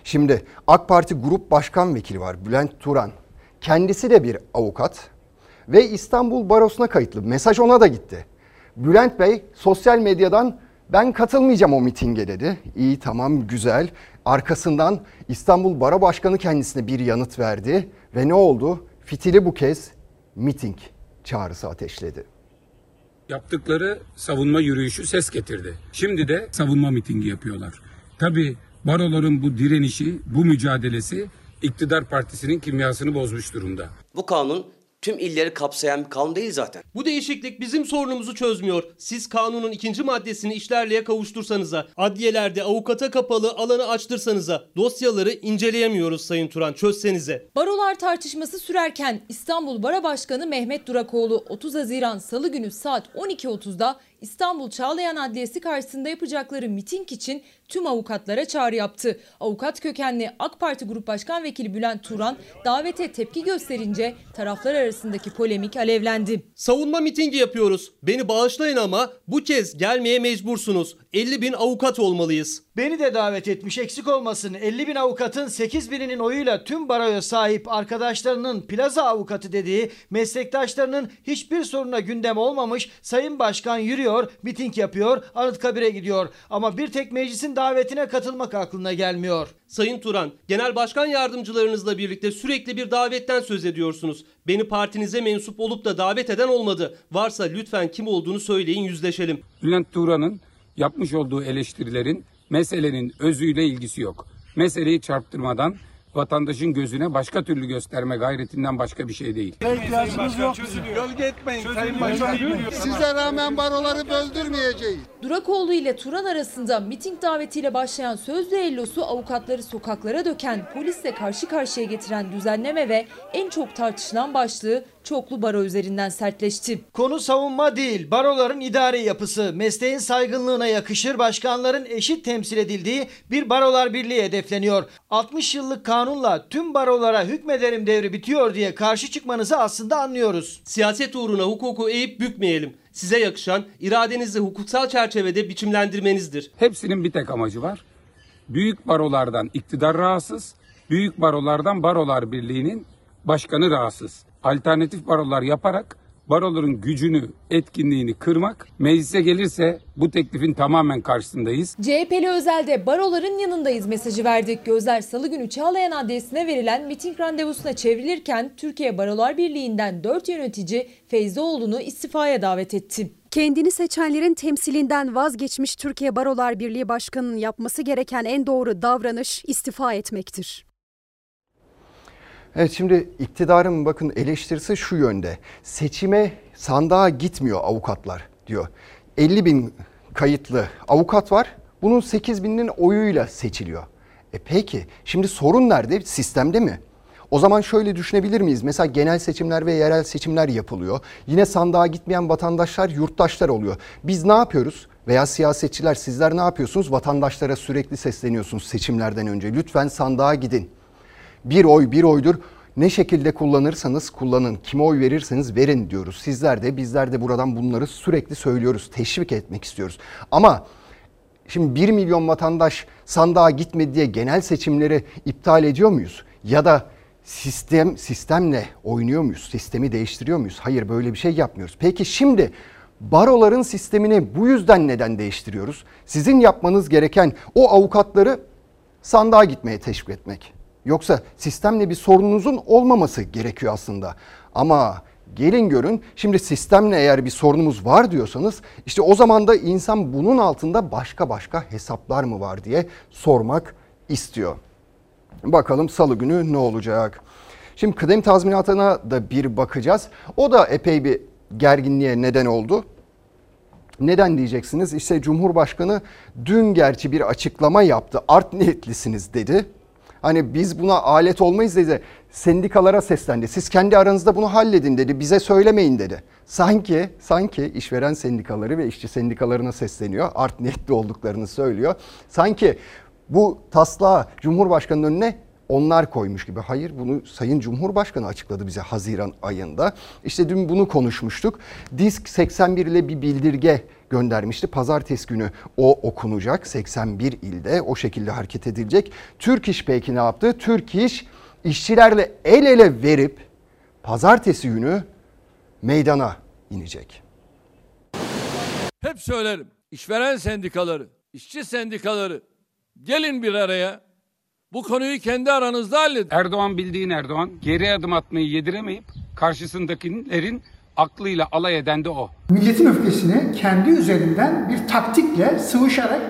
Şimdi AK Parti Grup Başkan Vekili var Bülent Turan. Kendisi de bir avukat ve İstanbul Barosu'na kayıtlı. Mesaj ona da gitti. Bülent Bey sosyal medyadan ben katılmayacağım o mitinge dedi. İyi tamam güzel. Arkasından İstanbul Baro Başkanı kendisine bir yanıt verdi ve ne oldu? Fitili bu kez miting çağrısı ateşledi. Yaptıkları savunma yürüyüşü ses getirdi. Şimdi de savunma mitingi yapıyorlar. Tabii baroların bu direnişi, bu mücadelesi iktidar partisinin kimyasını bozmuş durumda. Bu kanun tüm illeri kapsayan bir kanun değil zaten. Bu değişiklik bizim sorunumuzu çözmüyor. Siz kanunun ikinci maddesini işlerliğe kavuştursanıza, adliyelerde avukata kapalı alanı açtırsanıza, dosyaları inceleyemiyoruz Sayın Turan çözsenize. Barolar tartışması sürerken İstanbul Bara Başkanı Mehmet Durakoğlu 30 Haziran Salı günü saat 12.30'da İstanbul Çağlayan Adliyesi karşısında yapacakları miting için tüm avukatlara çağrı yaptı. Avukat kökenli AK Parti Grup Başkan Vekili Bülent Turan davete tepki gösterince taraflar arasındaki polemik alevlendi. Savunma mitingi yapıyoruz. Beni bağışlayın ama bu kez gelmeye mecbursunuz. 50 bin avukat olmalıyız. Beni de davet etmiş eksik olmasın. 50 bin avukatın 8 bininin oyuyla tüm baroya sahip arkadaşlarının plaza avukatı dediği meslektaşlarının hiçbir soruna gündem olmamış Sayın Başkan yürüyor, miting yapıyor, Anıtkabir'e gidiyor. Ama bir tek meclisin davetine katılmak aklına gelmiyor. Sayın Turan, genel başkan yardımcılarınızla birlikte sürekli bir davetten söz ediyorsunuz. Beni partinize mensup olup da davet eden olmadı. Varsa lütfen kim olduğunu söyleyin yüzleşelim. Bülent Turan'ın yapmış olduğu eleştirilerin meselenin özüyle ilgisi yok. Meseleyi çarptırmadan vatandaşın gözüne başka türlü gösterme gayretinden başka bir şey değil. İhtiyacımız yok Gölge etmeyin Sayın Başkan. Size rağmen baroları böldürmeyeceğiz. Durakoğlu ile Turan arasında miting davetiyle başlayan sözlü ellosu avukatları sokaklara döken, polisle karşı karşıya getiren düzenleme ve en çok tartışılan başlığı çoklu baro üzerinden sertleşti. Konu savunma değil, baroların idari yapısı, mesleğin saygınlığına yakışır başkanların eşit temsil edildiği bir barolar birliği hedefleniyor. 60 yıllık kanunla tüm barolara hükmederim devri bitiyor diye karşı çıkmanızı aslında anlıyoruz. Siyaset uğruna hukuku eğip bükmeyelim. Size yakışan iradenizi hukuksal çerçevede biçimlendirmenizdir. Hepsinin bir tek amacı var. Büyük barolardan iktidar rahatsız, büyük barolardan barolar birliğinin başkanı rahatsız. Alternatif barolar yaparak baroların gücünü, etkinliğini kırmak. Meclise gelirse bu teklifin tamamen karşısındayız. CHP'li Özel'de baroların yanındayız mesajı verdik. Gözler salı günü Çağlayan Adliyesi'ne verilen miting randevusuna çevrilirken Türkiye Barolar Birliği'nden 4 yönetici Feyzoğlu'nu istifaya davet etti. Kendini seçenlerin temsilinden vazgeçmiş Türkiye Barolar Birliği Başkanı'nın yapması gereken en doğru davranış istifa etmektir. Evet şimdi iktidarın bakın eleştirisi şu yönde. Seçime sandığa gitmiyor avukatlar diyor. 50 bin kayıtlı avukat var. Bunun 8 binin oyuyla seçiliyor. E peki şimdi sorun nerede? Sistemde mi? O zaman şöyle düşünebilir miyiz? Mesela genel seçimler ve yerel seçimler yapılıyor. Yine sandığa gitmeyen vatandaşlar yurttaşlar oluyor. Biz ne yapıyoruz? Veya siyasetçiler sizler ne yapıyorsunuz? Vatandaşlara sürekli sesleniyorsunuz seçimlerden önce. Lütfen sandığa gidin. Bir oy bir oydur. Ne şekilde kullanırsanız kullanın, kime oy verirseniz verin diyoruz. Sizler de bizler de buradan bunları sürekli söylüyoruz, teşvik etmek istiyoruz. Ama şimdi 1 milyon vatandaş sandığa gitmedi diye genel seçimleri iptal ediyor muyuz? Ya da sistem sistemle oynuyor muyuz? Sistemi değiştiriyor muyuz? Hayır böyle bir şey yapmıyoruz. Peki şimdi baroların sistemini bu yüzden neden değiştiriyoruz? Sizin yapmanız gereken o avukatları sandığa gitmeye teşvik etmek. Yoksa sistemle bir sorununuzun olmaması gerekiyor aslında. Ama gelin görün şimdi sistemle eğer bir sorunumuz var diyorsanız işte o zaman da insan bunun altında başka başka hesaplar mı var diye sormak istiyor. Bakalım salı günü ne olacak? Şimdi kıdem tazminatına da bir bakacağız. O da epey bir gerginliğe neden oldu. Neden diyeceksiniz? İşte Cumhurbaşkanı dün gerçi bir açıklama yaptı. Art niyetlisiniz dedi. Hani biz buna alet olmayız dedi. Sendikalara seslendi. Siz kendi aranızda bunu halledin dedi. Bize söylemeyin dedi. Sanki sanki işveren sendikaları ve işçi sendikalarına sesleniyor. Art niyetli olduklarını söylüyor. Sanki bu taslağı Cumhurbaşkanı'nın önüne onlar koymuş gibi. Hayır bunu Sayın Cumhurbaşkanı açıkladı bize Haziran ayında. İşte dün bunu konuşmuştuk. Disk 81 ile bir bildirge göndermişti. Pazartesi günü o okunacak 81 ilde o şekilde hareket edilecek. Türk İş peki ne yaptı? Türk İş işçilerle el ele verip pazartesi günü meydana inecek. Hep söylerim. İşveren sendikaları, işçi sendikaları gelin bir araya. Bu konuyu kendi aranızda halledin. Erdoğan bildiğin Erdoğan geri adım atmayı yediremeyip karşısındakilerin aklıyla alay eden de o. Milletin öfkesini kendi üzerinden bir taktikle sıvışarak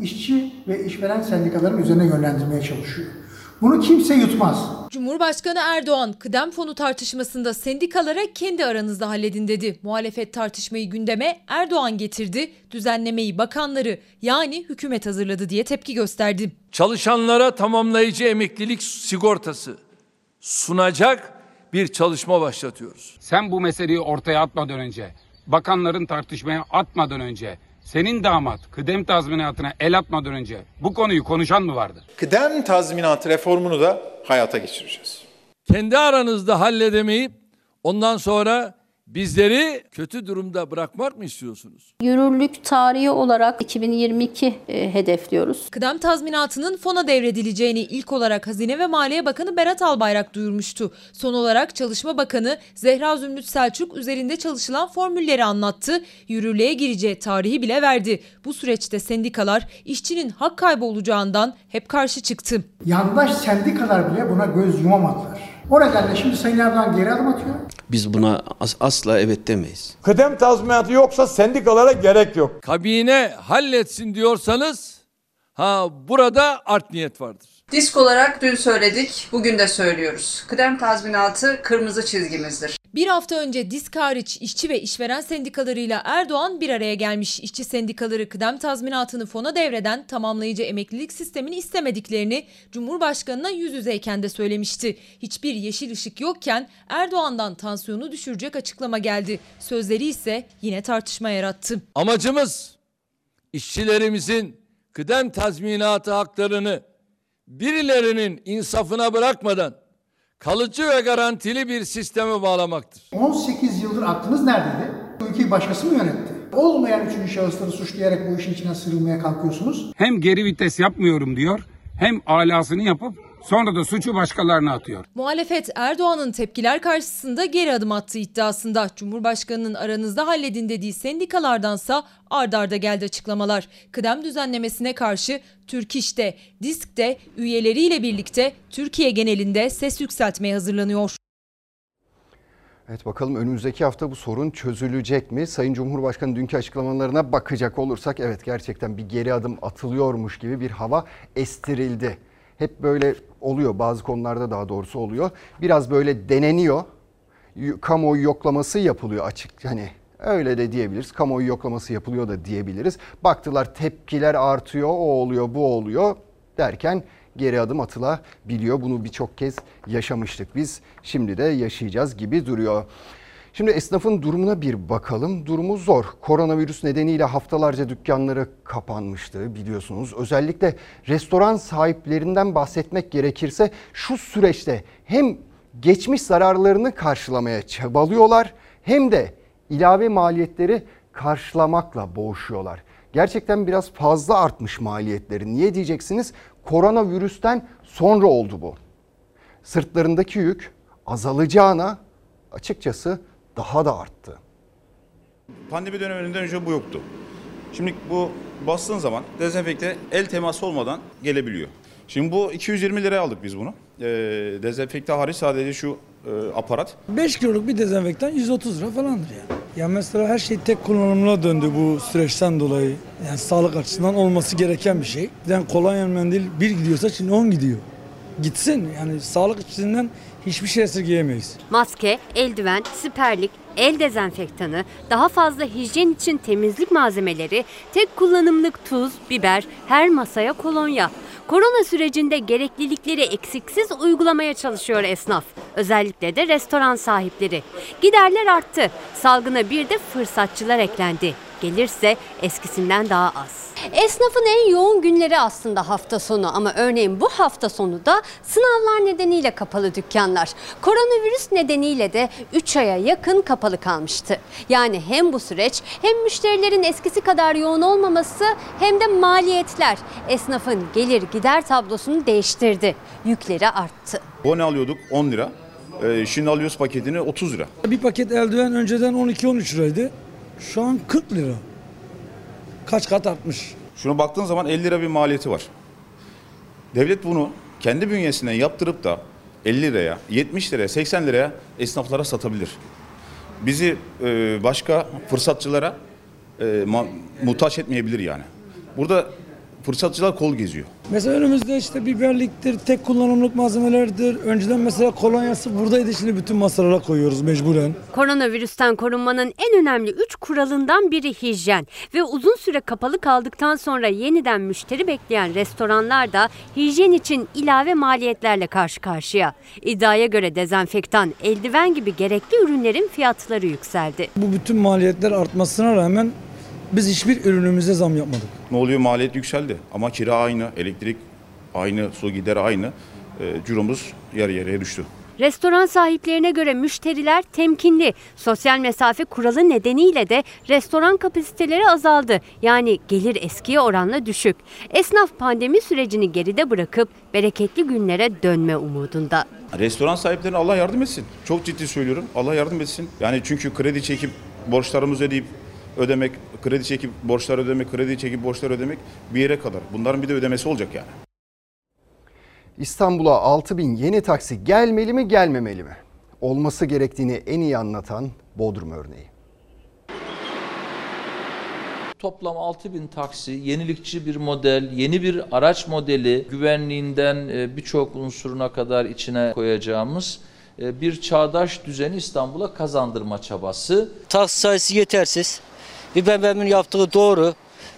işçi ve işveren sendikaların üzerine yönlendirmeye çalışıyor. Bunu kimse yutmaz. Cumhurbaşkanı Erdoğan kıdem fonu tartışmasında sendikalara kendi aranızda halledin dedi. Muhalefet tartışmayı gündeme Erdoğan getirdi. Düzenlemeyi bakanları yani hükümet hazırladı diye tepki gösterdi. Çalışanlara tamamlayıcı emeklilik sigortası sunacak bir çalışma başlatıyoruz. Sen bu meseleyi ortaya atmadan önce, bakanların tartışmaya atmadan önce, senin damat kıdem tazminatına el atmadan önce bu konuyu konuşan mı vardı? Kıdem tazminatı reformunu da hayata geçireceğiz. Kendi aranızda halledemeyip ondan sonra bizleri kötü durumda bırakmak mı istiyorsunuz? Yürürlük tarihi olarak 2022 e, hedefliyoruz. Kıdem tazminatının fona devredileceğini ilk olarak Hazine ve Maliye Bakanı Berat Albayrak duyurmuştu. Son olarak Çalışma Bakanı Zehra Zümrüt Selçuk üzerinde çalışılan formülleri anlattı. Yürürlüğe gireceği tarihi bile verdi. Bu süreçte sendikalar işçinin hak kaybı olacağından hep karşı çıktı. Yandaş sendikalar bile buna göz yumamadılar. O nedenle şimdi Sayın Erdoğan geri adım atıyor. Biz buna as- asla evet demeyiz. Kıdem tazminatı yoksa sendikalara gerek yok. Kabine halletsin diyorsanız ha burada art niyet vardır. Disk olarak dün söyledik, bugün de söylüyoruz. Kıdem tazminatı kırmızı çizgimizdir. Bir hafta önce disk hariç işçi ve işveren sendikalarıyla Erdoğan bir araya gelmiş. İşçi sendikaları kıdem tazminatını fona devreden tamamlayıcı emeklilik sistemini istemediklerini Cumhurbaşkanı'na yüz yüzeyken de söylemişti. Hiçbir yeşil ışık yokken Erdoğan'dan tansiyonu düşürecek açıklama geldi. Sözleri ise yine tartışma yarattı. Amacımız işçilerimizin kıdem tazminatı haklarını birilerinin insafına bırakmadan kalıcı ve garantili bir sisteme bağlamaktır. 18 yıldır aklınız neredeydi? Bu ülkeyi başkası mı yönetti? Olmayan üçüncü şahısları suçlayarak bu işin içine sırılmaya kalkıyorsunuz. Hem geri vites yapmıyorum diyor, hem alasını yapıp sonra da suçu başkalarına atıyor. Muhalefet Erdoğan'ın tepkiler karşısında geri adım attığı iddiasında. Cumhurbaşkanının aranızda halledin dediği sendikalardansa ard arda geldi açıklamalar. Kıdem düzenlemesine karşı Türk İş'te, DİSK'te üyeleriyle birlikte Türkiye genelinde ses yükseltmeye hazırlanıyor. Evet bakalım önümüzdeki hafta bu sorun çözülecek mi? Sayın Cumhurbaşkanı dünkü açıklamalarına bakacak olursak evet gerçekten bir geri adım atılıyormuş gibi bir hava estirildi. Hep böyle oluyor bazı konularda daha doğrusu oluyor. Biraz böyle deneniyor. Kamuoyu yoklaması yapılıyor açık hani öyle de diyebiliriz. Kamuoyu yoklaması yapılıyor da diyebiliriz. Baktılar tepkiler artıyor, o oluyor, bu oluyor derken geri adım atılabiliyor. Bunu birçok kez yaşamıştık biz. Şimdi de yaşayacağız gibi duruyor. Şimdi esnafın durumuna bir bakalım. Durumu zor. Koronavirüs nedeniyle haftalarca dükkanları kapanmıştı biliyorsunuz. Özellikle restoran sahiplerinden bahsetmek gerekirse şu süreçte hem geçmiş zararlarını karşılamaya çabalıyorlar hem de ilave maliyetleri karşılamakla boğuşuyorlar. Gerçekten biraz fazla artmış maliyetleri. Niye diyeceksiniz? Koronavirüsten sonra oldu bu. Sırtlarındaki yük azalacağına açıkçası daha da arttı. Pandemi döneminden önce bu yoktu. Şimdi bu bastığın zaman dezenfekte el teması olmadan gelebiliyor. Şimdi bu 220 liraya aldık biz bunu. Ee, dezenfekte hariç sadece şu e, aparat. 5 kiloluk bir dezenfektan 130 lira falandır yani. Ya mesela her şey tek kullanımına döndü bu süreçten dolayı. Yani sağlık açısından olması gereken bir şey. Yani kolonya mendil bir gidiyorsa şimdi 10 gidiyor. Gitsin yani sağlık açısından hiçbir şey esirgeyemeyiz. Maske, eldiven, siperlik, el dezenfektanı, daha fazla hijyen için temizlik malzemeleri, tek kullanımlık tuz, biber, her masaya kolonya. Korona sürecinde gereklilikleri eksiksiz uygulamaya çalışıyor esnaf. Özellikle de restoran sahipleri. Giderler arttı. Salgına bir de fırsatçılar eklendi. Gelirse eskisinden daha az. Esnafın en yoğun günleri aslında hafta sonu ama örneğin bu hafta sonu da sınavlar nedeniyle kapalı dükkanlar. Koronavirüs nedeniyle de 3 aya yakın kapalı kalmıştı. Yani hem bu süreç hem müşterilerin eskisi kadar yoğun olmaması hem de maliyetler esnafın gelir gider tablosunu değiştirdi. Yükleri arttı. Bone alıyorduk 10 lira. Ee, şimdi alıyoruz paketini 30 lira. Bir paket eldiven önceden 12-13 liraydı. Şu an 40 lira. Kaç kat artmış. Şuna baktığın zaman 50 lira bir maliyeti var. Devlet bunu kendi bünyesinden yaptırıp da 50 liraya, 70 liraya, 80 liraya esnaflara satabilir. bizi e, başka fırsatçılara e, muhtaç etmeyebilir yani. Burada fırsatçılar kol geziyor. Mesela önümüzde işte biberliktir, tek kullanımlık malzemelerdir. Önceden mesela kolonyası buradaydı şimdi bütün masalara koyuyoruz mecburen. Koronavirüsten korunmanın en önemli 3 kuralından biri hijyen ve uzun süre kapalı kaldıktan sonra yeniden müşteri bekleyen restoranlar da hijyen için ilave maliyetlerle karşı karşıya. İddiaya göre dezenfektan, eldiven gibi gerekli ürünlerin fiyatları yükseldi. Bu bütün maliyetler artmasına rağmen biz hiçbir ürünümüze zam yapmadık. Ne oluyor? Maliyet yükseldi. Ama kira aynı, elektrik aynı, su gideri aynı. E, ciromuz yarı yarıya düştü. Restoran sahiplerine göre müşteriler temkinli. Sosyal mesafe kuralı nedeniyle de restoran kapasiteleri azaldı. Yani gelir eskiye oranla düşük. Esnaf pandemi sürecini geride bırakıp bereketli günlere dönme umudunda. Restoran sahiplerine Allah yardım etsin. Çok ciddi söylüyorum. Allah yardım etsin. Yani çünkü kredi çekip borçlarımızı ödeyip ödemek, kredi çekip borçlar ödemek, kredi çekip borçlar ödemek bir yere kadar. Bunların bir de ödemesi olacak yani. İstanbul'a 6000 yeni taksi gelmeli mi gelmemeli mi? Olması gerektiğini en iyi anlatan Bodrum örneği. Toplam 6000 taksi, yenilikçi bir model, yeni bir araç modeli, güvenliğinden e, birçok unsuruna kadar içine koyacağımız e, bir çağdaş düzeni İstanbul'a kazandırma çabası. Taksi sayısı yetersiz. İBB'nin yaptığı doğru.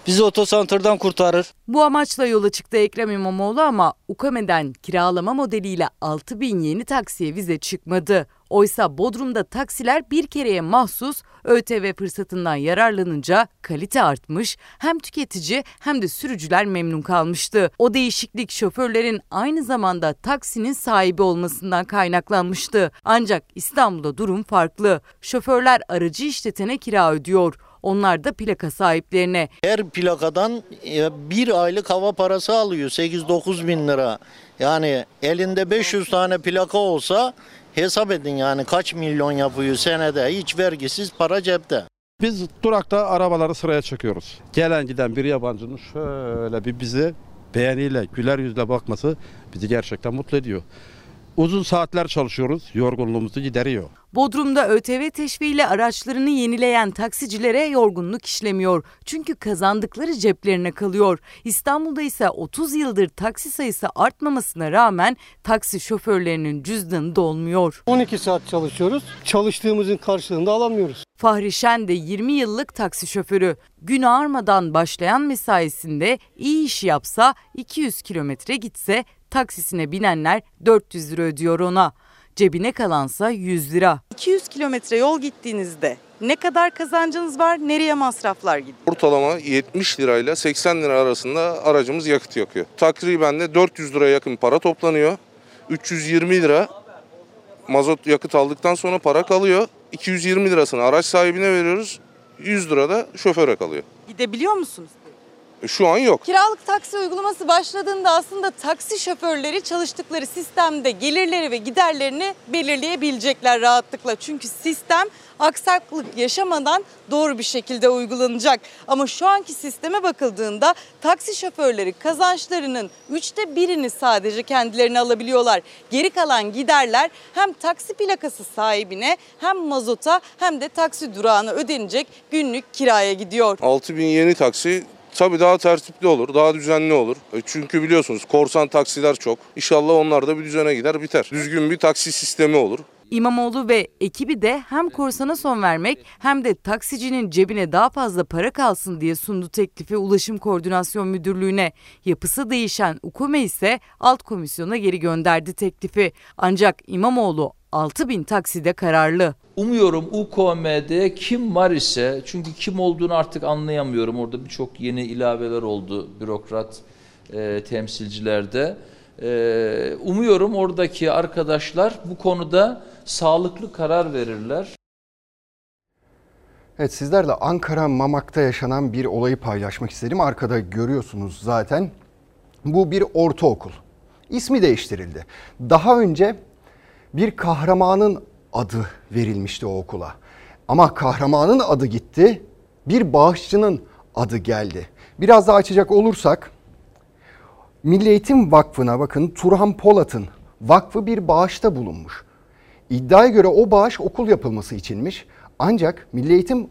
Bizi otosantrdan kurtarır. Bu amaçla yola çıktı Ekrem İmamoğlu ama UKAME'den kiralama modeliyle 6 bin yeni taksiye vize çıkmadı. Oysa Bodrum'da taksiler bir kereye mahsus ÖTV fırsatından yararlanınca kalite artmış, hem tüketici hem de sürücüler memnun kalmıştı. O değişiklik şoförlerin aynı zamanda taksinin sahibi olmasından kaynaklanmıştı. Ancak İstanbul'da durum farklı. Şoförler aracı işletene kira ödüyor. Onlar da plaka sahiplerine. Her plakadan e, bir aylık hava parası alıyor 8-9 bin lira. Yani elinde 500 tane plaka olsa hesap edin yani kaç milyon yapıyor senede hiç vergisiz para cepte. Biz durakta arabaları sıraya çekiyoruz. Gelen giden bir yabancının şöyle bir bize beğeniyle, güler yüzle bakması bizi gerçekten mutlu ediyor. Uzun saatler çalışıyoruz, yorgunluğumuzu gideriyor. Bodrum'da ÖTV teşviğiyle araçlarını yenileyen taksicilere yorgunluk işlemiyor. Çünkü kazandıkları ceplerine kalıyor. İstanbul'da ise 30 yıldır taksi sayısı artmamasına rağmen taksi şoförlerinin cüzdanı dolmuyor. 12 saat çalışıyoruz. Çalıştığımızın karşılığında alamıyoruz. Fahri Şen de 20 yıllık taksi şoförü. Gün ağarmadan başlayan mesaisinde iyi iş yapsa 200 kilometre gitse taksisine binenler 400 lira ödüyor ona. Cebine kalansa 100 lira. 200 kilometre yol gittiğinizde ne kadar kazancınız var, nereye masraflar gidiyor? Ortalama 70 lirayla 80 lira arasında aracımız yakıt yakıyor. Takriben de 400 liraya yakın para toplanıyor. 320 lira mazot yakıt aldıktan sonra para kalıyor. 220 lirasını araç sahibine veriyoruz. 100 lira da şoföre kalıyor. Gidebiliyor musunuz? Şu an yok. Kiralık taksi uygulaması başladığında aslında taksi şoförleri çalıştıkları sistemde gelirleri ve giderlerini belirleyebilecekler rahatlıkla. Çünkü sistem aksaklık yaşamadan doğru bir şekilde uygulanacak. Ama şu anki sisteme bakıldığında taksi şoförleri kazançlarının üçte birini sadece kendilerine alabiliyorlar. Geri kalan giderler hem taksi plakası sahibine hem mazota hem de taksi durağına ödenecek günlük kiraya gidiyor. 6000 yeni taksi Tabii daha tertipli olur, daha düzenli olur. E, Çünkü biliyorsunuz korsan taksiler çok. İnşallah onlar da bir düzene gider biter. Düzgün bir taksi sistemi olur. İmamoğlu ve ekibi de hem korsana son vermek hem de taksicinin cebine daha fazla para kalsın diye sundu teklifi Ulaşım Koordinasyon Müdürlüğü'ne. Yapısı değişen UKOME ise alt komisyona geri gönderdi teklifi. Ancak İmamoğlu 6 bin takside kararlı. Umuyorum UKM'de kim var ise çünkü kim olduğunu artık anlayamıyorum. Orada birçok yeni ilaveler oldu bürokrat e, temsilcilerde. E, umuyorum oradaki arkadaşlar bu konuda sağlıklı karar verirler. Evet sizlerle Ankara Mamak'ta yaşanan bir olayı paylaşmak istedim. Arkada görüyorsunuz zaten. Bu bir ortaokul. İsmi değiştirildi. Daha önce bir kahramanın adı verilmişti o okula. Ama kahramanın adı gitti, bir bağışçının adı geldi. Biraz daha açacak olursak Milli Eğitim Vakfı'na bakın Turhan Polat'ın vakfı bir bağışta bulunmuş. İddiaya göre o bağış okul yapılması içinmiş Ancak Milli Eğitim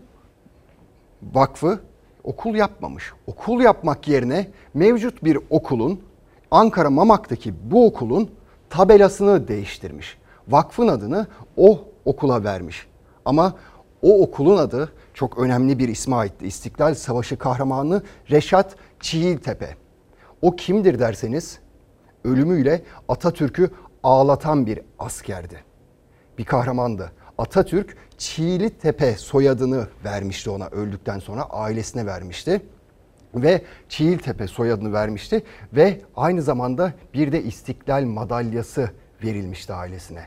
Vakfı okul yapmamış. Okul yapmak yerine mevcut bir okulun Ankara Mamak'taki bu okulun tabelasını değiştirmiş. Vakfın adını o okula vermiş. Ama o okulun adı çok önemli bir isme aitti. İstiklal Savaşı kahramanı Reşat Çiğiltepe. O kimdir derseniz ölümüyle Atatürk'ü ağlatan bir askerdi. Bir kahramandı. Atatürk Çiğli Tepe soyadını vermişti ona öldükten sonra ailesine vermişti. Ve Çiğiltepe soyadını vermişti ve aynı zamanda bir de İstiklal madalyası verilmişti ailesine.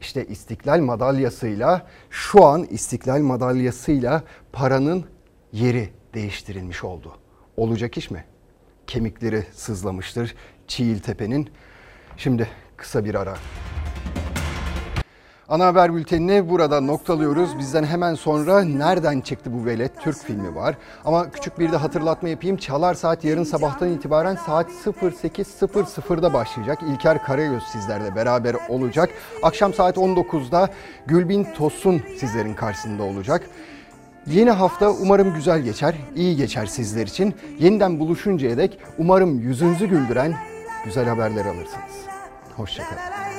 İşte İstiklal madalyasıyla şu an İstiklal madalyasıyla paranın yeri değiştirilmiş oldu. Olacak iş mi? Kemikleri sızlamıştır Çiğiltepe'nin. Şimdi kısa bir ara. Ana haber bültenini burada noktalıyoruz. Bizden hemen sonra Nereden Çıktı Bu Velet Türk filmi var. Ama küçük bir de hatırlatma yapayım. Çalar Saat yarın sabahtan itibaren saat 08.00'da başlayacak. İlker Karagöz sizlerle beraber olacak. Akşam saat 19'da Gülbin Tosun sizlerin karşısında olacak. Yeni hafta umarım güzel geçer, iyi geçer sizler için. Yeniden buluşuncaya dek umarım yüzünüzü güldüren güzel haberler alırsınız. Hoşçakalın.